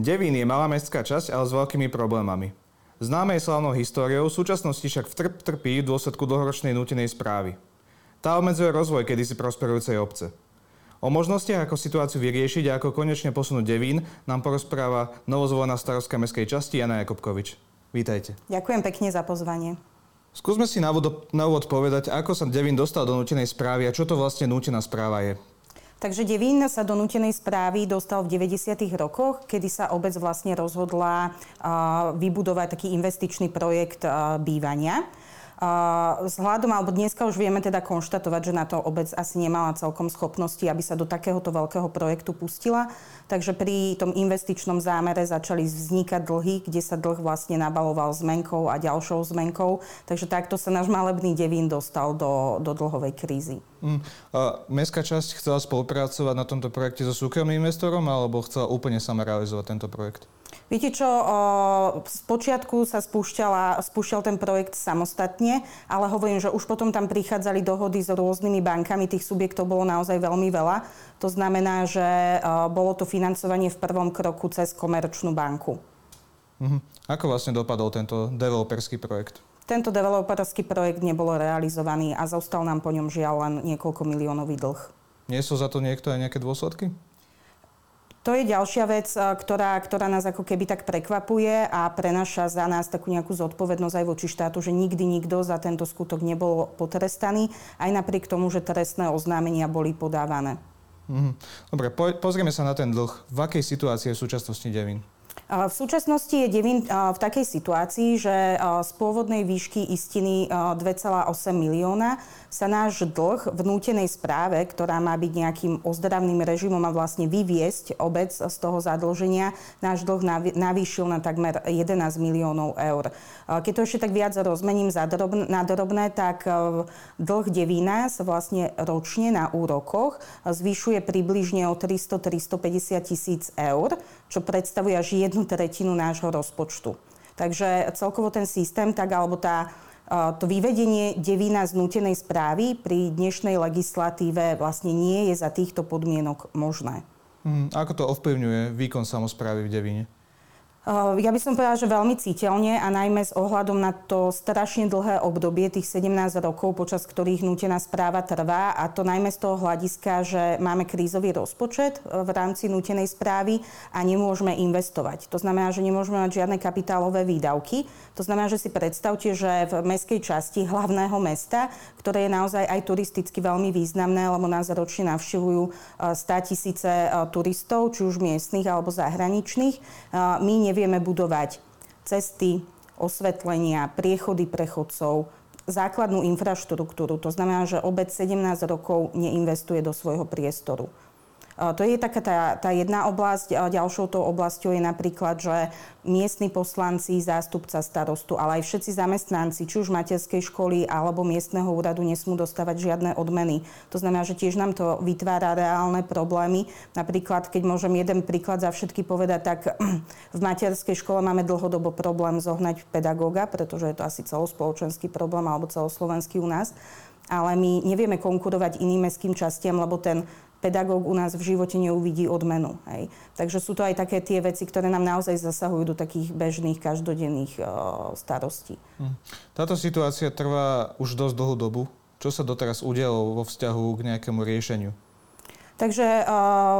Devín je malá mestská časť, ale s veľkými problémami. Známe je slavnou históriou, v súčasnosti však trpí v dôsledku dlhoročnej nutenej správy. Tá obmedzuje rozvoj kedysi prosperujúcej obce. O možnostiach, ako situáciu vyriešiť a ako konečne posunúť Devín, nám porozpráva novozvolená starostka mestskej časti Jana Jakobkovič. Vítajte. Ďakujem pekne za pozvanie. Skúsme si na úvod, povedať, ako sa Devín dostal do nutenej správy a čo to vlastne nútená správa je. Takže Devín sa do nutenej správy dostal v 90. rokoch, kedy sa obec vlastne rozhodla vybudovať taký investičný projekt bývania. Vzhľadom, alebo dneska už vieme teda konštatovať, že na to obec asi nemala celkom schopnosti, aby sa do takéhoto veľkého projektu pustila. Takže pri tom investičnom zámere začali vznikať dlhy, kde sa dlh vlastne nabaloval zmenkou a ďalšou zmenkou. Takže takto sa náš malebný devín dostal do, do dlhovej krízy. Mm. A mestská časť chcela spolupracovať na tomto projekte so súkromným investorom alebo chcela úplne sama realizovať tento projekt? Viete čo, z počiatku sa spúšťala, spúšťal ten projekt samostatne, ale hovorím, že už potom tam prichádzali dohody s rôznymi bankami, tých subjektov bolo naozaj veľmi veľa. To znamená, že bolo to financovanie v prvom kroku cez komerčnú banku. Mhm. Ako vlastne dopadol tento developerský projekt? Tento developerský projekt nebol realizovaný a zostal nám po ňom žiaľ len niekoľko miliónový dlh. Nie sú za to niekto aj nejaké dôsledky? To je ďalšia vec, ktorá, ktorá nás ako keby tak prekvapuje a prenaša za nás takú nejakú zodpovednosť aj voči štátu, že nikdy nikto za tento skutok nebol potrestaný, aj napriek tomu, že trestné oznámenia boli podávané. Mhm. Dobre, po, pozrieme sa na ten dlh. V akej situácii je v súčasnosti Devin? V súčasnosti je Devin v takej situácii, že z pôvodnej výšky istiny 2,8 milióna sa náš dlh v nútenej správe, ktorá má byť nejakým ozdravným režimom a vlastne vyviesť obec z toho zadlženia, náš dlh navýšil na takmer 11 miliónov eur. Keď to ešte tak viac rozmením na drobné, tak dlh Devína sa vlastne ročne na úrokoch zvyšuje približne o 300-350 tisíc eur, čo predstavuje až jednu tretinu nášho rozpočtu. Takže celkovo ten systém, tak alebo tá to vyvedenie devína z nútenej správy pri dnešnej legislatíve vlastne nie je za týchto podmienok možné. Hmm, ako to ovplyvňuje výkon samozprávy v Devíne? Ja by som povedala, že veľmi citeľne a najmä s ohľadom na to strašne dlhé obdobie, tých 17 rokov, počas ktorých nútená správa trvá a to najmä z toho hľadiska, že máme krízový rozpočet e, v rámci nútenej správy a nemôžeme investovať. To znamená, že nemôžeme mať žiadne kapitálové výdavky. To znamená, že si predstavte, že v mestskej časti hlavného mesta, ktoré je naozaj aj turisticky veľmi významné, lebo nás ročne navštevujú 100 e, tisíce turistov, či už miestnych alebo zahraničných, my nevieme budovať cesty, osvetlenia, priechody pre chodcov, základnú infraštruktúru. To znamená, že obec 17 rokov neinvestuje do svojho priestoru. To je taká tá, tá jedna oblasť. Ďalšou tou oblasťou je napríklad, že miestni poslanci, zástupca starostu, ale aj všetci zamestnanci, či už materskej školy alebo miestneho úradu nesmú dostávať žiadne odmeny. To znamená, že tiež nám to vytvára reálne problémy. Napríklad, keď môžem jeden príklad za všetky povedať, tak v materskej škole máme dlhodobo problém zohnať pedagóga, pretože je to asi celospoločenský problém alebo celoslovenský u nás ale my nevieme konkurovať iným mestským častiam, lebo ten pedagóg u nás v živote neuvidí odmenu. Hej. Takže sú to aj také tie veci, ktoré nám naozaj zasahujú do takých bežných, každodenných uh, starostí. Hm. Táto situácia trvá už dosť dlhú dobu. Čo sa doteraz udialo vo vzťahu k nejakému riešeniu? Takže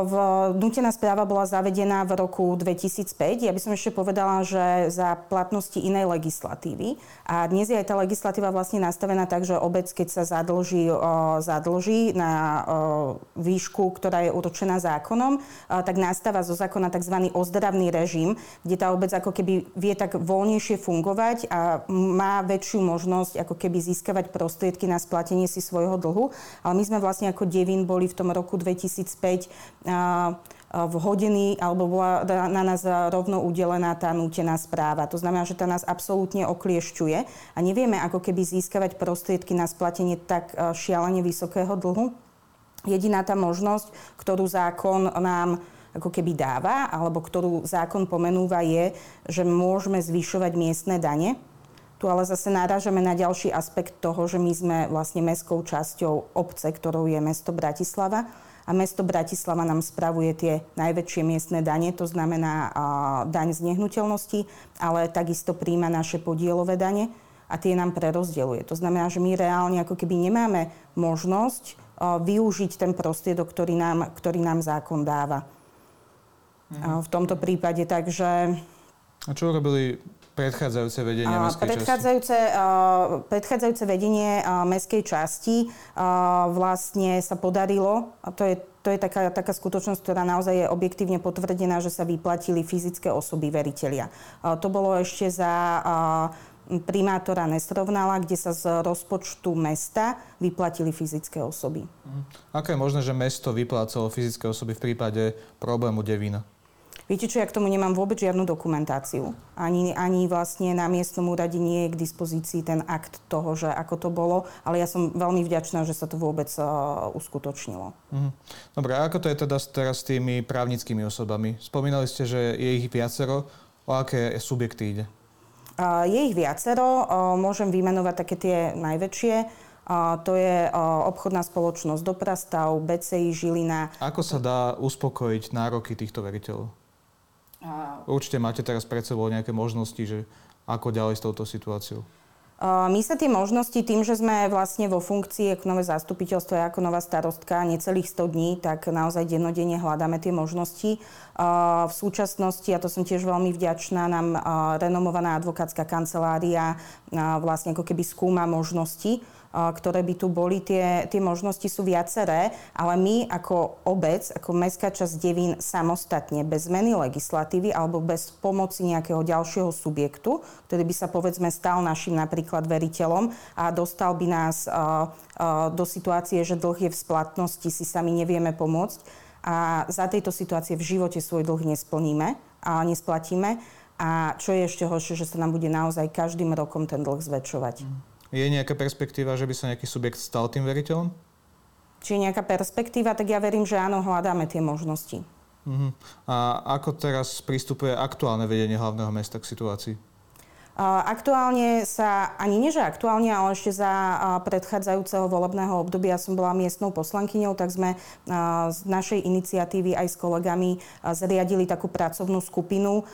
v, nutená správa bola zavedená v roku 2005. Ja by som ešte povedala, že za platnosti inej legislatívy. A dnes je aj tá legislatíva vlastne nastavená tak, že obec, keď sa zadlží, zadlží na výšku, ktorá je určená zákonom, tak nastáva zo zákona tzv. ozdravný režim, kde tá obec ako keby vie tak voľnejšie fungovať a má väčšiu možnosť ako keby získavať prostriedky na splatenie si svojho dlhu. Ale my sme vlastne ako Devin boli v tom roku 2000 2005 v hodiny, alebo bola na nás rovno udelená tá nútená správa. To znamená, že tá nás absolútne okliešťuje a nevieme ako keby získavať prostriedky na splatenie tak šialene vysokého dlhu. Jediná tá možnosť, ktorú zákon nám ako keby dáva, alebo ktorú zákon pomenúva, je, že môžeme zvyšovať miestne dane. Tu ale zase náražame na ďalší aspekt toho, že my sme vlastne mestskou časťou obce, ktorou je mesto Bratislava a mesto Bratislava nám spravuje tie najväčšie miestne dane, to znamená daň z nehnuteľnosti, ale takisto príjma naše podielové dane a tie nám prerozdeluje. To znamená, že my reálne ako keby nemáme možnosť využiť ten prostriedok, ktorý nám, ktorý nám zákon dáva. Mhm. V tomto prípade, takže... A čo robili predchádzajúce vedenie mestskej predchádzajúce, časti? predchádzajúce vedenie mestskej časti vlastne sa podarilo, a to je, to je taká, taká skutočnosť, ktorá naozaj je objektívne potvrdená, že sa vyplatili fyzické osoby veriteľia. To bolo ešte za primátora Nesrovnala, kde sa z rozpočtu mesta vyplatili fyzické osoby. Mhm. Ako je možné, že mesto vyplácalo fyzické osoby v prípade problému Devina? Viete čo, ja k tomu nemám vôbec žiadnu dokumentáciu. Ani, ani vlastne na miestnom úrade nie je k dispozícii ten akt toho, že ako to bolo, ale ja som veľmi vďačná, že sa to vôbec uh, uskutočnilo. Mhm. Dobre, a ako to je teda teraz s tými právnickými osobami? Spomínali ste, že je ich viacero. O aké subjekty ide? Uh, je ich viacero. Uh, môžem vymenovať také tie najväčšie. Uh, to je uh, obchodná spoločnosť Doprastav, BCI Žilina. Ako sa dá uspokojiť nároky týchto veriteľov? Určite máte teraz pred sebou nejaké možnosti, že ako ďalej s touto situáciou. My sa tie možnosti tým, že sme vlastne vo funkcii ako nové zastupiteľstvo ako nová starostka necelých 100 dní, tak naozaj dennodenne hľadáme tie možnosti. V súčasnosti, a to som tiež veľmi vďačná, nám renomovaná advokátska kancelária vlastne ako keby skúma možnosti ktoré by tu boli. Tie, tie možnosti sú viaceré, ale my ako obec, ako mestská časť Devín samostatne, bez zmeny legislatívy alebo bez pomoci nejakého ďalšieho subjektu, ktorý by sa povedzme stal našim napríklad veriteľom a dostal by nás do situácie, že dlh je v splatnosti, si sami nevieme pomôcť a za tejto situácie v živote svoj dlh nesplníme a nesplatíme. A čo je ešte horšie, že sa nám bude naozaj každým rokom ten dlh zväčšovať. Mm. Je nejaká perspektíva, že by sa nejaký subjekt stal tým veriteľom? Či je nejaká perspektíva, tak ja verím, že áno, hľadáme tie možnosti. Uh-huh. A ako teraz pristupuje aktuálne vedenie hlavného mesta k situácii? Aktuálne sa, ani nie že aktuálne, ale ešte za predchádzajúceho volebného obdobia som bola miestnou poslankyňou, tak sme z našej iniciatívy aj s kolegami zriadili takú pracovnú skupinu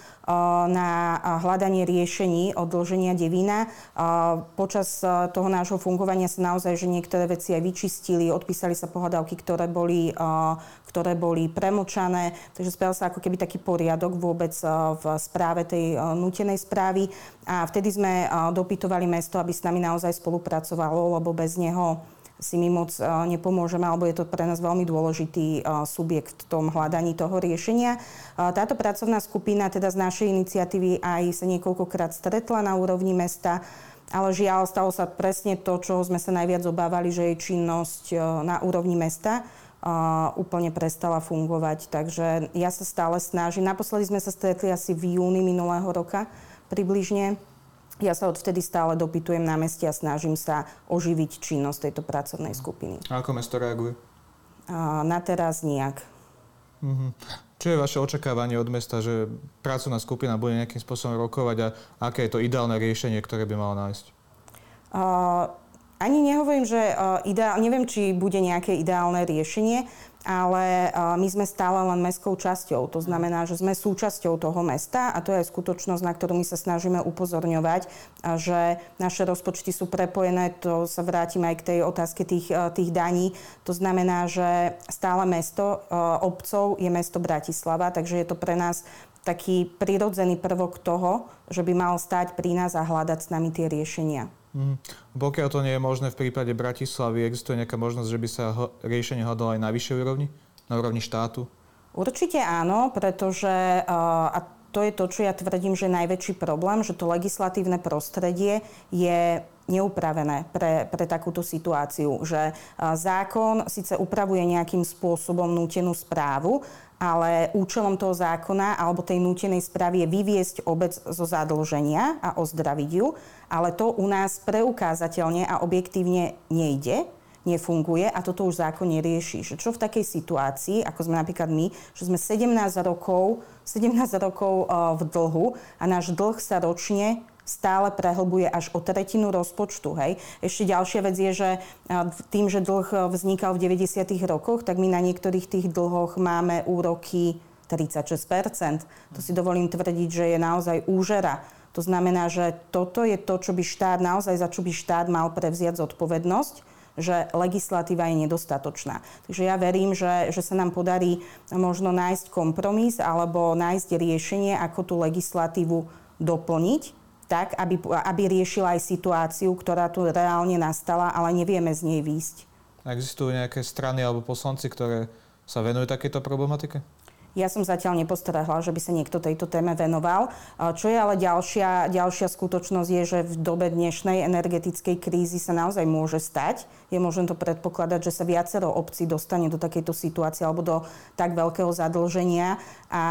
na hľadanie riešení odloženia devína. Počas toho nášho fungovania sa naozaj, že niektoré veci aj vyčistili, odpísali sa pohľadavky, ktoré boli, ktoré boli premlčané, takže spravil sa ako keby taký poriadok vôbec v správe tej nutenej správy. A vtedy sme dopytovali mesto, aby s nami naozaj spolupracovalo, lebo bez neho si my moc nepomôžeme, alebo je to pre nás veľmi dôležitý subjekt v tom hľadaní toho riešenia. Táto pracovná skupina teda z našej iniciatívy aj sa niekoľkokrát stretla na úrovni mesta, ale žiaľ, stalo sa presne to, čo sme sa najviac obávali, že jej činnosť na úrovni mesta úplne prestala fungovať. Takže ja sa stále snažím. Naposledy sme sa stretli asi v júni minulého roka približne. Ja sa odvtedy stále dopytujem na meste a snažím sa oživiť činnosť tejto pracovnej skupiny. A ako mesto reaguje? A na teraz nijak. Mm-hmm. Čo je vaše očakávanie od mesta, že pracovná skupina bude nejakým spôsobom rokovať a aké je to ideálne riešenie, ktoré by mala nájsť? Uh, ani nehovorím, že uh, ideál, neviem, či bude nejaké ideálne riešenie ale my sme stále len mestskou časťou. To znamená, že sme súčasťou toho mesta a to je aj skutočnosť, na ktorú my sa snažíme upozorňovať, že naše rozpočty sú prepojené, to sa vrátim aj k tej otázke tých, tých daní. To znamená, že stále mesto obcov je mesto Bratislava, takže je to pre nás taký prirodzený prvok toho, že by mal stať pri nás a hľadať s nami tie riešenia. Mm. Pokiaľ to nie je možné v prípade Bratislavy, existuje nejaká možnosť, že by sa ho, riešenie hľadalo aj na vyššej úrovni? Na úrovni štátu? Určite áno, pretože, uh, a to je to, čo ja tvrdím, že najväčší problém, že to legislatívne prostredie je neupravené pre, pre takúto situáciu, že zákon síce upravuje nejakým spôsobom nútenú správu, ale účelom toho zákona alebo tej nútenej správy je vyviesť obec zo zadlženia a ozdraviť ju, ale to u nás preukázateľne a objektívne nejde, nefunguje a toto už zákon nerieši. Že čo v takej situácii, ako sme napríklad my, že sme 17 rokov, 17 rokov v dlhu a náš dlh sa ročne stále prehlbuje až o tretinu rozpočtu. Hej. Ešte ďalšia vec je, že tým, že dlh vznikal v 90. rokoch, tak my na niektorých tých dlhoch máme úroky 36% To si dovolím tvrdiť, že je naozaj úžera. To znamená, že toto je to, čo by štát, naozaj za čo by štát mal prevziať zodpovednosť, že legislatíva je nedostatočná. Takže ja verím, že, že sa nám podarí možno nájsť kompromis alebo nájsť riešenie, ako tú legislatívu doplniť, tak, aby, aby riešila aj situáciu, ktorá tu reálne nastala, ale nevieme z nej výjsť. Existujú nejaké strany alebo poslanci, ktoré sa venujú takéto problematike? Ja som zatiaľ nepostrehla, že by sa niekto tejto téme venoval. Čo je ale ďalšia, ďalšia skutočnosť je, že v dobe dnešnej energetickej krízy sa naozaj môže stať. Je možné to predpokladať, že sa viacero obcí dostane do takejto situácie alebo do tak veľkého zadlženia a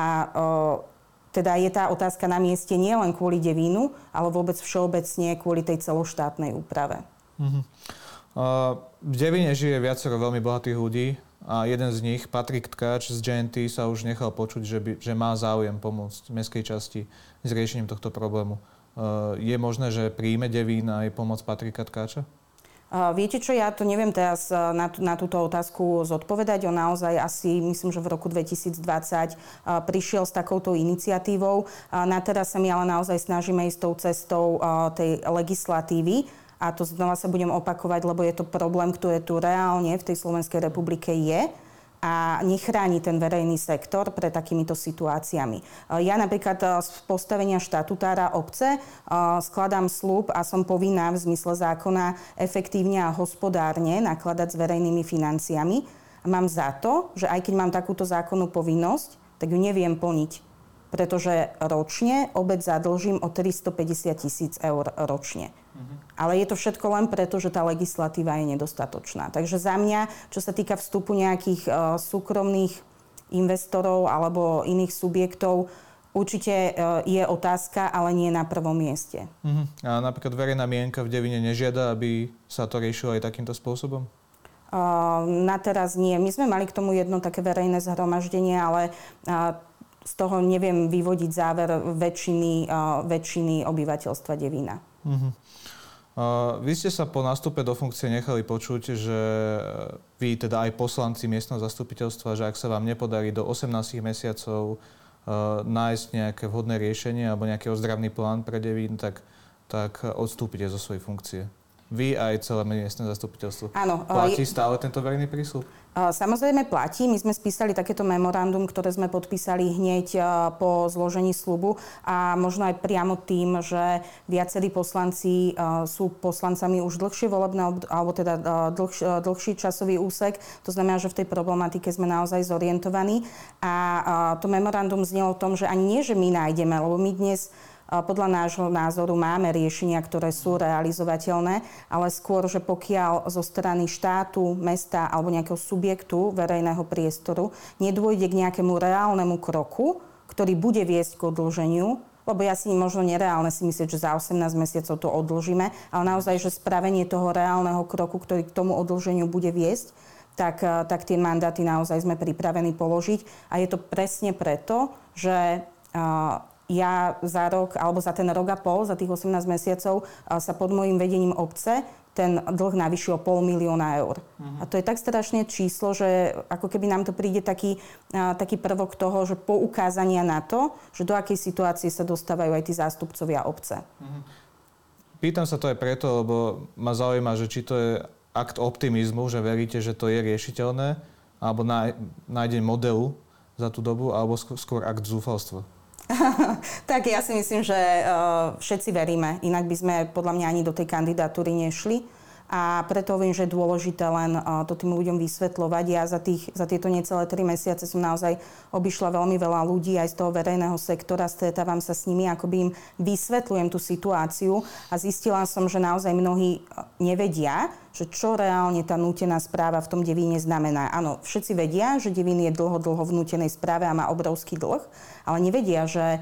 teda je tá otázka na mieste nie len kvôli devínu, ale vôbec všeobecne kvôli tej celoštátnej úprave. Uh-huh. Uh, v Devine žije viacero veľmi bohatých ľudí a jeden z nich, Patrik Tkáč z GNT, sa už nechal počuť, že, by, že má záujem pomôcť mestskej časti s riešením tohto problému. Uh, je možné, že príjme Devín aj pomoc Patrika Tkáča? Viete čo, ja to neviem teraz uh, na, na túto otázku zodpovedať. On naozaj asi, myslím, že v roku 2020 prišiel s takouto iniciatívou. Na teraz sa my ale naozaj snažíme ísť tou cestou tej legislatívy a to znova sa budem opakovať, lebo je to problém, ktorý tu reálne v tej Slovenskej republike je a nechráni ten verejný sektor pred takýmito situáciami. Ja napríklad z postavenia štatutára obce skladám slúb a som povinná v zmysle zákona efektívne a hospodárne nakladať s verejnými financiami. A mám za to, že aj keď mám takúto zákonnú povinnosť, tak ju neviem plniť pretože ročne obec zadlžím o 350 tisíc eur ročne. Uh-huh. Ale je to všetko len preto, že tá legislatíva je nedostatočná. Takže za mňa, čo sa týka vstupu nejakých uh, súkromných investorov alebo iných subjektov, určite uh, je otázka, ale nie na prvom mieste. Uh-huh. A napríklad verejná mienka v Devine nežiada, aby sa to riešilo aj takýmto spôsobom? Uh, na teraz nie. My sme mali k tomu jedno také verejné zhromaždenie, ale uh, z toho neviem vyvodiť záver väčšiny, uh, väčšiny obyvateľstva Devína. Uh-huh. Vy ste sa po nástupe do funkcie nechali počuť, že vy, teda aj poslanci miestneho zastupiteľstva, že ak sa vám nepodarí do 18 mesiacov uh, nájsť nejaké vhodné riešenie alebo nejaký ozdravný plán pre Devín, tak, tak odstúpite zo svojej funkcie. Vy aj celé miestne zastupiteľstvo. Áno. Platí je... stále tento verejný prísľub? Samozrejme platí. My sme spísali takéto memorandum, ktoré sme podpísali hneď po zložení slubu a možno aj priamo tým, že viacerí poslanci sú poslancami už dlhšie volebné, alebo teda dlhší, dlhší časový úsek. To znamená, že v tej problematike sme naozaj zorientovaní. A to memorandum znelo o tom, že ani nie, že my nájdeme, lebo my dnes podľa nášho názoru máme riešenia, ktoré sú realizovateľné, ale skôr, že pokiaľ zo strany štátu, mesta alebo nejakého subjektu verejného priestoru nedôjde k nejakému reálnemu kroku, ktorý bude viesť k odlženiu, lebo ja si možno nereálne si myslieť, že za 18 mesiacov to odlžíme, ale naozaj, že spravenie toho reálneho kroku, ktorý k tomu odlženiu bude viesť, tak, tak tie mandáty naozaj sme pripravení položiť. A je to presne preto, že ja za rok, alebo za ten rok a pol, za tých 18 mesiacov sa pod môjim vedením obce ten dlh navyšil o pol milióna eur. Uh-huh. A to je tak strašne číslo, že ako keby nám to príde taký, taký prvok toho, že poukázania na to, že do akej situácie sa dostávajú aj tí zástupcovia obce. Uh-huh. Pýtam sa to aj preto, lebo ma zaujíma, že či to je akt optimizmu, že veríte, že to je riešiteľné, alebo nájdeň modelu za tú dobu, alebo skôr akt zúfalstva. tak ja si myslím, že uh, všetci veríme. Inak by sme podľa mňa ani do tej kandidatúry nešli. A preto viem, že je dôležité len uh, to tým ľuďom vysvetľovať. Ja za, tých, za tieto necelé tri mesiace som naozaj obišla veľmi veľa ľudí aj z toho verejného sektora, stretávam sa s nimi, by im vysvetľujem tú situáciu a zistila som, že naozaj mnohí nevedia, že čo reálne tá nútená správa v tom Devíne znamená. Áno, všetci vedia, že Devín je dlho, dlho v nútenej správe a má obrovský dlh, ale nevedia, že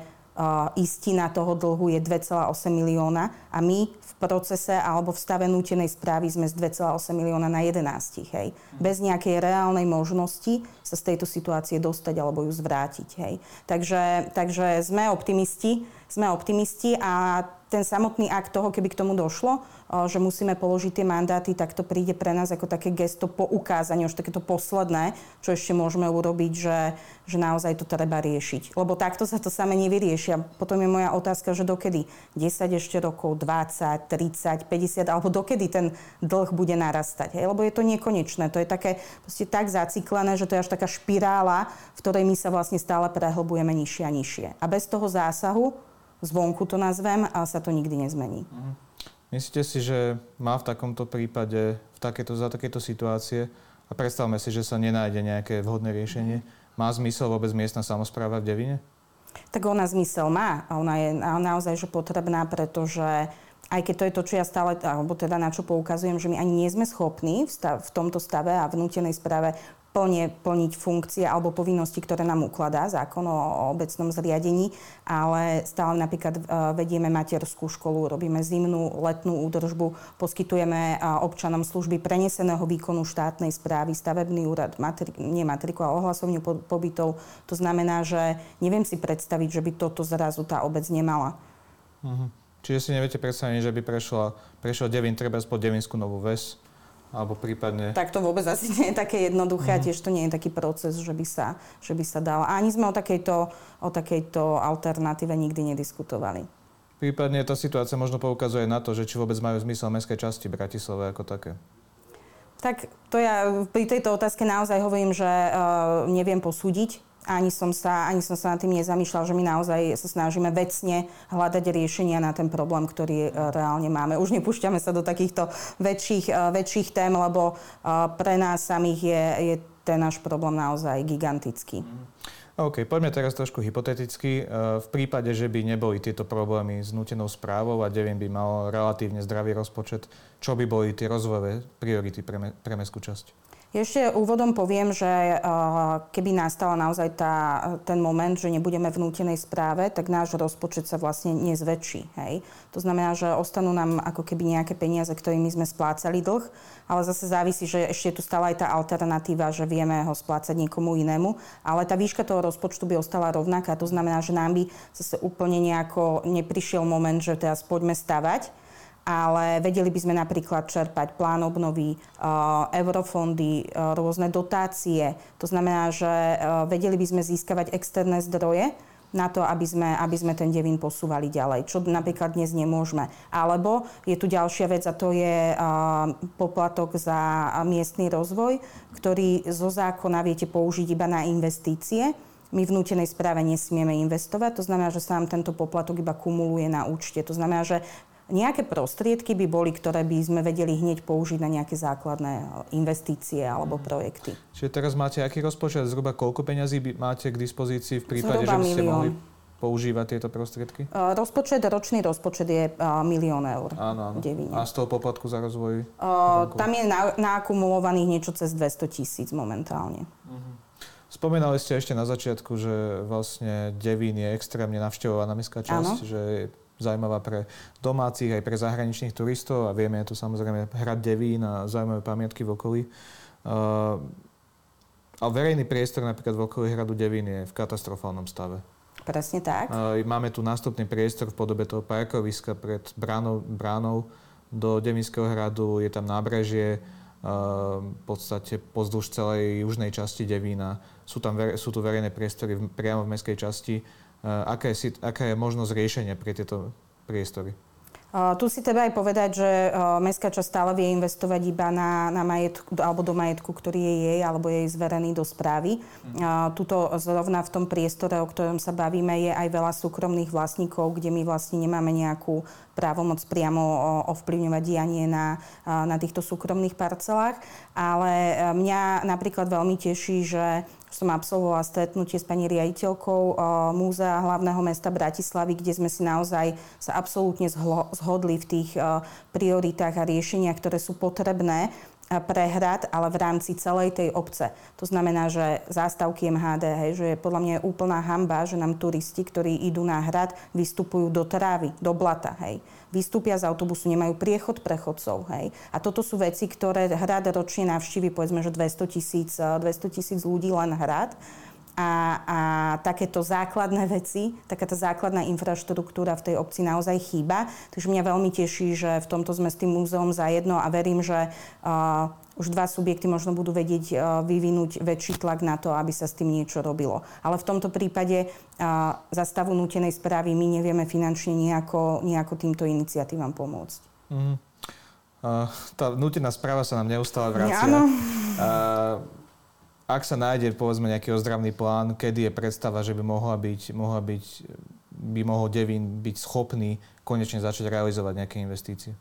istina toho dlhu je 2,8 milióna a my v procese alebo v stave nútenej správy sme z 2,8 milióna na 11. Hej. Bez nejakej reálnej možnosti sa z tejto situácie dostať alebo ju zvrátiť. Hej. Takže, takže sme optimisti, sme optimisti a ten samotný akt toho, keby k tomu došlo, že musíme položiť tie mandáty, tak to príde pre nás ako také gesto poukázania, už takéto posledné, čo ešte môžeme urobiť, že, že naozaj to treba riešiť. Lebo takto sa to same nevyriešia. Potom je moja otázka, že dokedy? 10 ešte rokov, 20, 30, 50, alebo dokedy ten dlh bude narastať. Hej? Lebo je to nekonečné. To je také tak zaciklené, že to je až taká špirála, v ktorej my sa vlastne stále prehlbujeme nižšie a nižšie. A bez toho zásahu zvonku to nazvem, a sa to nikdy nezmení. Mhm. Myslíte si, že má v takomto prípade, v takéto, za takéto situácie, a predstavme si, že sa nenájde nejaké vhodné riešenie, má zmysel vôbec miestna samozpráva v Devine? Tak ona zmysel má. A ona je naozaj že potrebná, pretože aj keď to je to, čo ja stále, alebo teda na čo poukazujem, že my ani nie sme schopní v, stav, v tomto stave a vnútenej správe plne plniť funkcie alebo povinnosti, ktoré nám ukladá zákon o, obecnom zriadení, ale stále napríklad e, vedieme materskú školu, robíme zimnú, letnú údržbu, poskytujeme e, občanom služby preneseného výkonu štátnej správy, stavebný úrad, matri- nie matriku, ale ohlasovňu pobytov. To znamená, že neviem si predstaviť, že by toto zrazu tá obec nemala. Uh-huh. Čiže si neviete predstaviť, že by prešla, prešiel Devin treba pod Devinskú novú ves? Alebo prípadne... Tak to vôbec asi nie je také jednoduché mm-hmm. a tiež to nie je taký proces, že by sa, že by sa dal. A ani sme o takejto, o takejto alternatíve nikdy nediskutovali. Prípadne tá situácia možno poukazuje na to, že či vôbec majú zmysel mestské časti Bratislave ako také. Tak to ja pri tejto otázke naozaj hovorím, že uh, neviem posúdiť ani som, sa, ani som sa nad tým nezamýšľal, že my naozaj sa snažíme vecne hľadať riešenia na ten problém, ktorý e, reálne máme. Už nepúšťame sa do takýchto väčších, e, väčších tém, lebo e, pre nás samých je, je ten náš problém naozaj gigantický. Mhm. OK, poďme teraz trošku hypoteticky. V prípade, že by neboli tieto problémy s nutenou správou a Devin by mal relatívne zdravý rozpočet, čo by boli tie rozvojové priority pre, me, pre mestskú časť? Ešte úvodom poviem, že eh, keby nastala naozaj tá, ten moment, že nebudeme v nútenej správe, tak náš rozpočet sa vlastne nezväčší. Hej? To znamená, že ostanú nám ako keby nejaké peniaze, ktorými sme splácali dlh, ale zase závisí, že ešte je tu stále aj tá alternatíva, že vieme ho splácať niekomu inému, ale tá výška toho rozpočtu by ostala rovnaká. To znamená, že nám by zase úplne nejako neprišiel moment, že teraz poďme stavať, ale vedeli by sme napríklad čerpať plán obnovy, eurofondy, rôzne dotácie. To znamená, že vedeli by sme získavať externé zdroje, na to, aby sme, aby sme ten devín posúvali ďalej, čo napríklad dnes nemôžeme. Alebo je tu ďalšia vec a to je poplatok za miestny rozvoj, ktorý zo zákona viete použiť iba na investície. My v nútenej správe nesmieme investovať, to znamená, že sa nám tento poplatok iba kumuluje na účte. To znamená, že nejaké prostriedky by boli, ktoré by sme vedeli hneď použiť na nejaké základné investície alebo projekty. Čiže teraz máte aký rozpočet? Zhruba koľko peňazí by máte k dispozícii v prípade, Zhruba že by ste mohli používať tieto prostriedky? Uh, rozpočet, ročný rozpočet je uh, milión eur. Áno, áno. A z toho poplatku za rozvoj? Uh, tam je na, naakumulovaných niečo cez 200 tisíc momentálne. Uh-huh. Spomínali ste ešte na začiatku, že vlastne Devín je extrémne navštevovaná mestská časť, áno. že zaujímavá pre domácich aj pre zahraničných turistov a vieme, je tu samozrejme hrad Devín a zaujímavé pamiatky v okolí. Uh, ale verejný priestor napríklad v okolí hradu Devín je v katastrofálnom stave. Presne tak. Uh, máme tu nástupný priestor v podobe toho parkoviska pred bránou, bránou do Devinského hradu, je tam nábrežie, uh, v podstate pozdĺž celej južnej časti Devína. Sú, tam, sú tu verejné priestory priamo v mestskej časti aká je, aká je možnosť riešenia pre tieto priestory? Tu si treba aj povedať, že mestská časť stále vie investovať iba na, na majetku, alebo do majetku, ktorý je jej, alebo je jej zverený do správy. Mm. Tuto zrovna v tom priestore, o ktorom sa bavíme, je aj veľa súkromných vlastníkov, kde my vlastne nemáme nejakú právomoc priamo ovplyvňovať dianie na, na týchto súkromných parcelách. Ale mňa napríklad veľmi teší, že som absolvovala stretnutie s pani riaditeľkou eh, Múzea hlavného mesta Bratislavy, kde sme si naozaj sa absolútne zhodli v tých eh, prioritách a riešeniach, ktoré sú potrebné eh, pre hrad, ale v rámci celej tej obce. To znamená, že zástavky MHD, hej, že je podľa mňa je úplná hamba, že nám turisti, ktorí idú na hrad, vystupujú do trávy, do blata. Hej vystúpia z autobusu, nemajú priechod prechodcov. Hej. A toto sú veci, ktoré hrad ročne navštívi, povedzme, že 200 tisíc 200 ľudí len hrad. A, a takéto základné veci, takáto základná infraštruktúra v tej obci naozaj chýba. Takže mňa veľmi teší, že v tomto sme s tým múzeom zajedno a verím, že uh, už dva subjekty možno budú vedieť uh, vyvinúť väčší tlak na to, aby sa s tým niečo robilo. Ale v tomto prípade uh, za stavu nútenej správy my nevieme finančne nejako, nejako týmto iniciatívam pomôcť. Mm. Uh, tá nútená správa sa nám neustále vracia. Áno. Uh, ak sa nájde povedzme nejaký ozdravný plán, kedy je predstava, že by mohla byť, mohla byť, by mohol Devín byť schopný konečne začať realizovať nejaké investície?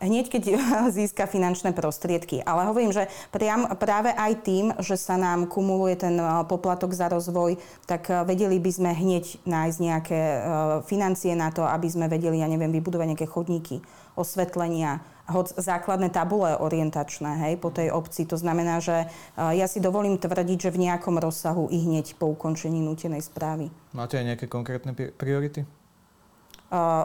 hneď keď získa finančné prostriedky. Ale hovorím, že priam, práve aj tým, že sa nám kumuluje ten eh, poplatok za rozvoj, tak eh, vedeli by sme hneď nájsť nejaké eh, financie na to, aby sme vedeli, ja neviem, vybudovať nejaké chodníky, osvetlenia, hoď základné tabule orientačné hej, po tej obci. To znamená, že ja si dovolím tvrdiť, že v nejakom rozsahu i hneď po ukončení nútenej správy. Máte aj nejaké konkrétne priority?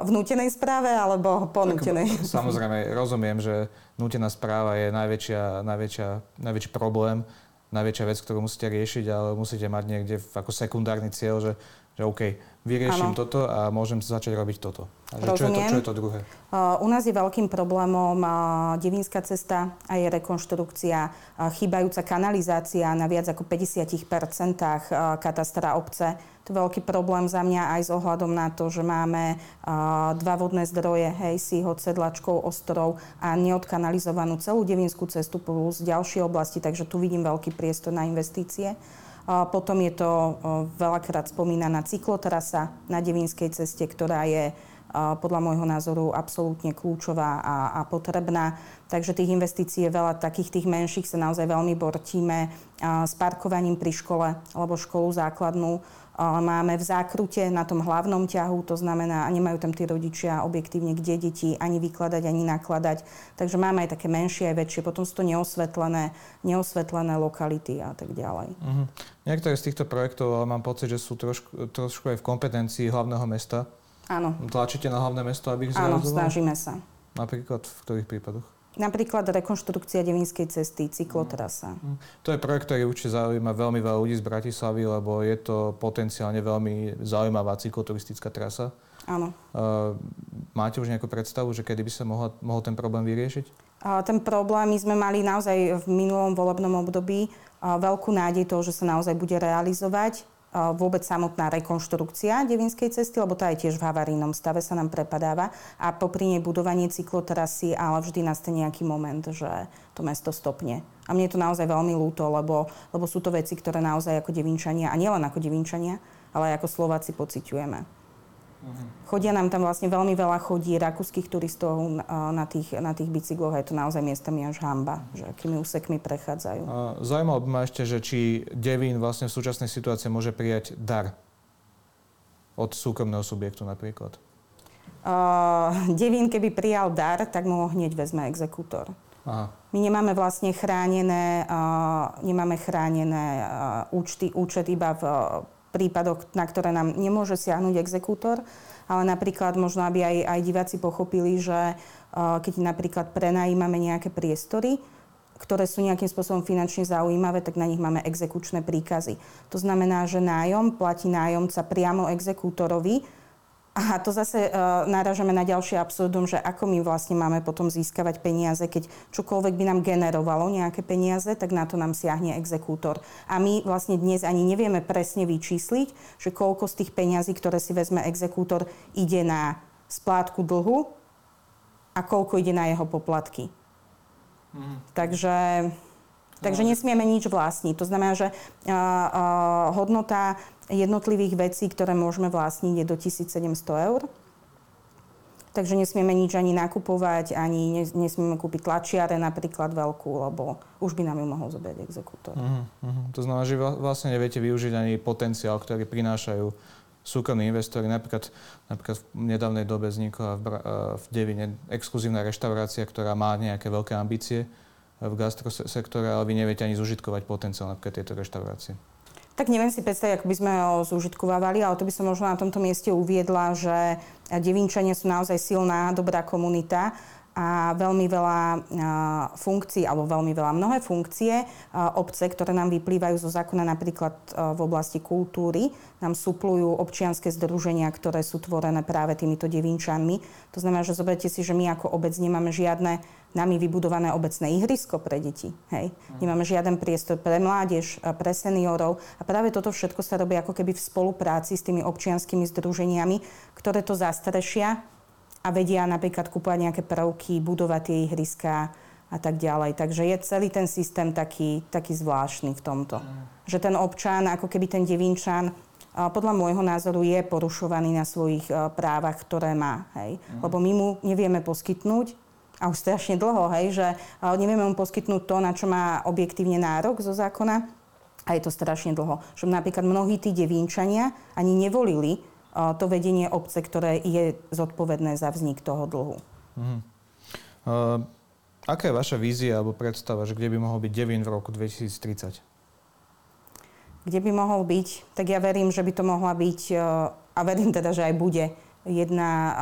v nútenej správe alebo po nútenej? Samozrejme, rozumiem, že nútená správa je najväčšia, najväčšia, najväčší problém, najväčšia vec, ktorú musíte riešiť, ale musíte mať niekde ako sekundárny cieľ, že že OK, vyrieším ano. toto a môžem začať robiť toto. A že čo, je to, čo je to druhé? Uh, u nás je veľkým problémom uh, Devínska cesta a je rekonštrukcia, uh, chýbajúca kanalizácia na viac ako 50% uh, katastra obce. To je veľký problém za mňa aj s ohľadom na to, že máme uh, dva vodné zdroje, hej, Sího, Sedlačkov, Ostrov a neodkanalizovanú celú Devinskú cestu plus ďalšie oblasti, takže tu vidím veľký priestor na investície. Potom je to veľakrát spomínaná cyklotrasa na Devínskej ceste, ktorá je podľa môjho názoru absolútne kľúčová a, a potrebná. Takže tých investícií je veľa, takých tých menších sa naozaj veľmi bortíme s parkovaním pri škole alebo školu základnú máme v zákrute na tom hlavnom ťahu, to znamená, nemajú tam tí rodičia objektívne kde deti ani vykladať, ani nakladať. Takže máme aj také menšie, aj väčšie. Potom sú to neosvetlené, neosvetlené lokality a tak ďalej. Uh-huh. Niektoré z týchto projektov, mám pocit, že sú trošku, trošku aj v kompetencii hlavného mesta. Áno. Tlačíte na hlavné mesto, aby ich Áno, snažíme sa. Napríklad v ktorých prípadoch? Napríklad rekonštrukcia Devinskej cesty, cyklotrasa. Mm. To je projekt, ktorý určite zaujíma veľmi veľa ľudí z Bratislavy, lebo je to potenciálne veľmi zaujímavá cykloturistická trasa. Áno. Uh, máte už nejakú predstavu, že kedy by sa mohla, mohol ten problém vyriešiť? Ten problém my sme mali naozaj v minulom volebnom období veľkú nádej toho, že sa naozaj bude realizovať vôbec samotná rekonštrukcia Devinskej cesty, lebo tá je tiež v havarínom stave, sa nám prepadáva. A popri nej budovanie cyklotrasy, ale vždy nastane nejaký moment, že to mesto stopne. A mne je to naozaj veľmi ľúto, lebo, lebo sú to veci, ktoré naozaj ako Devinčania, a nielen ako Devinčania, ale aj ako Slováci pociťujeme. Chodia nám tam vlastne veľmi veľa chodí rakúskych turistov na tých, na tých bicykloch. Je to naozaj miestami až hamba, že akými úsekmi prechádzajú. Zaujímalo by ma ešte, že či Devín vlastne v súčasnej situácii môže prijať dar od súkromného subjektu napríklad. Uh, Devín, keby prijal dar, tak mu ho hneď vezme exekútor. Aha. My nemáme vlastne chránené, uh, nemáme chránené uh, účty, účet iba v uh, prípadoch, na ktoré nám nemôže siahnuť exekútor, ale napríklad možno, aby aj, aj diváci pochopili, že uh, keď napríklad prenajímame nejaké priestory, ktoré sú nejakým spôsobom finančne zaujímavé, tak na nich máme exekučné príkazy. To znamená, že nájom platí nájomca priamo exekútorovi, a to zase uh, náražame na ďalšie absurdum, že ako my vlastne máme potom získavať peniaze, keď čokoľvek by nám generovalo nejaké peniaze, tak na to nám siahne exekútor. A my vlastne dnes ani nevieme presne vyčísliť, že koľko z tých peňazí, ktoré si vezme exekútor, ide na splátku dlhu a koľko ide na jeho poplatky. Mm. Takže Takže nesmieme nič vlastniť. To znamená, že hodnota jednotlivých vecí, ktoré môžeme vlastniť, je do 1700 eur. Takže nesmieme nič ani nakupovať, ani nesmieme kúpiť tlačiare napríklad veľkú, lebo už by nám ju mohol zobrať exekútor. Uh-huh, uh-huh. To znamená, že vlastne neviete využiť ani potenciál, ktorý prinášajú súkromní investori. Napríklad, napríklad v nedávnej dobe vznikla v, v Devine exkluzívna reštaurácia, ktorá má nejaké veľké ambície v gastrosektore, ale vy neviete ani zužitkovať potenciál napríklad tejto reštaurácie. Tak neviem si predstaviť, ako by sme ho zúžitkovávali, ale to by som možno na tomto mieste uviedla, že Devinčania sú naozaj silná, dobrá komunita a veľmi veľa funkcií, alebo veľmi veľa mnohé funkcie obce, ktoré nám vyplývajú zo zákona napríklad v oblasti kultúry, nám suplujú občianske združenia, ktoré sú tvorené práve týmito devinčanmi. To znamená, že zoberte si, že my ako obec nemáme žiadne nami vybudované obecné ihrisko pre deti. Hej. Nemáme žiaden priestor pre mládež, pre seniorov. A práve toto všetko sa robí ako keby v spolupráci s tými občianskými združeniami, ktoré to zastrešia a vedia napríklad kúpovať nejaké prvky, budovať tie ihriská a tak ďalej. Takže je celý ten systém taký, taký zvláštny v tomto. Že ten občan, ako keby ten devinčan, podľa môjho názoru je porušovaný na svojich právach, ktoré má. Hej? Lebo my mu nevieme poskytnúť, a už strašne dlho, hej, že nevieme mu poskytnúť to, na čo má objektívne nárok zo zákona. A je to strašne dlho. Že napríklad mnohí tí devínčania ani nevolili to vedenie obce, ktoré je zodpovedné za vznik toho dlhu. Uh-huh. Uh, aká je vaša vízia alebo predstava, že kde by mohol byť Devín v roku 2030? Kde by mohol byť? Tak ja verím, že by to mohla byť, uh, a verím teda, že aj bude, jedna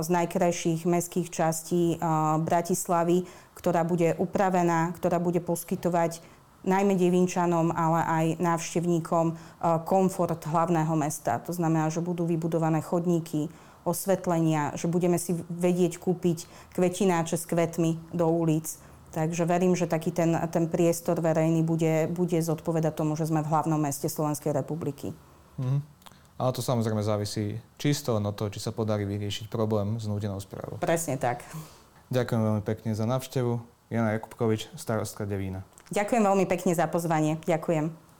z najkrajších mestských častí Bratislavy, ktorá bude upravená, ktorá bude poskytovať najmä Devinčanom, ale aj návštevníkom e, komfort hlavného mesta. To znamená, že budú vybudované chodníky, osvetlenia, že budeme si vedieť kúpiť kvetináče s kvetmi do ulic. Takže verím, že taký ten, ten priestor verejný bude, bude zodpovedať tomu, že sme v hlavnom meste Slovenskej republiky. Mm. Ale to samozrejme závisí čisto len od toho, či sa podarí vyriešiť problém s nútenou správou. Presne tak. Ďakujem veľmi pekne za návštevu. Jana Jakubkovič, starostka Devína. Ďakujem veľmi pekne za pozvanie. Ďakujem.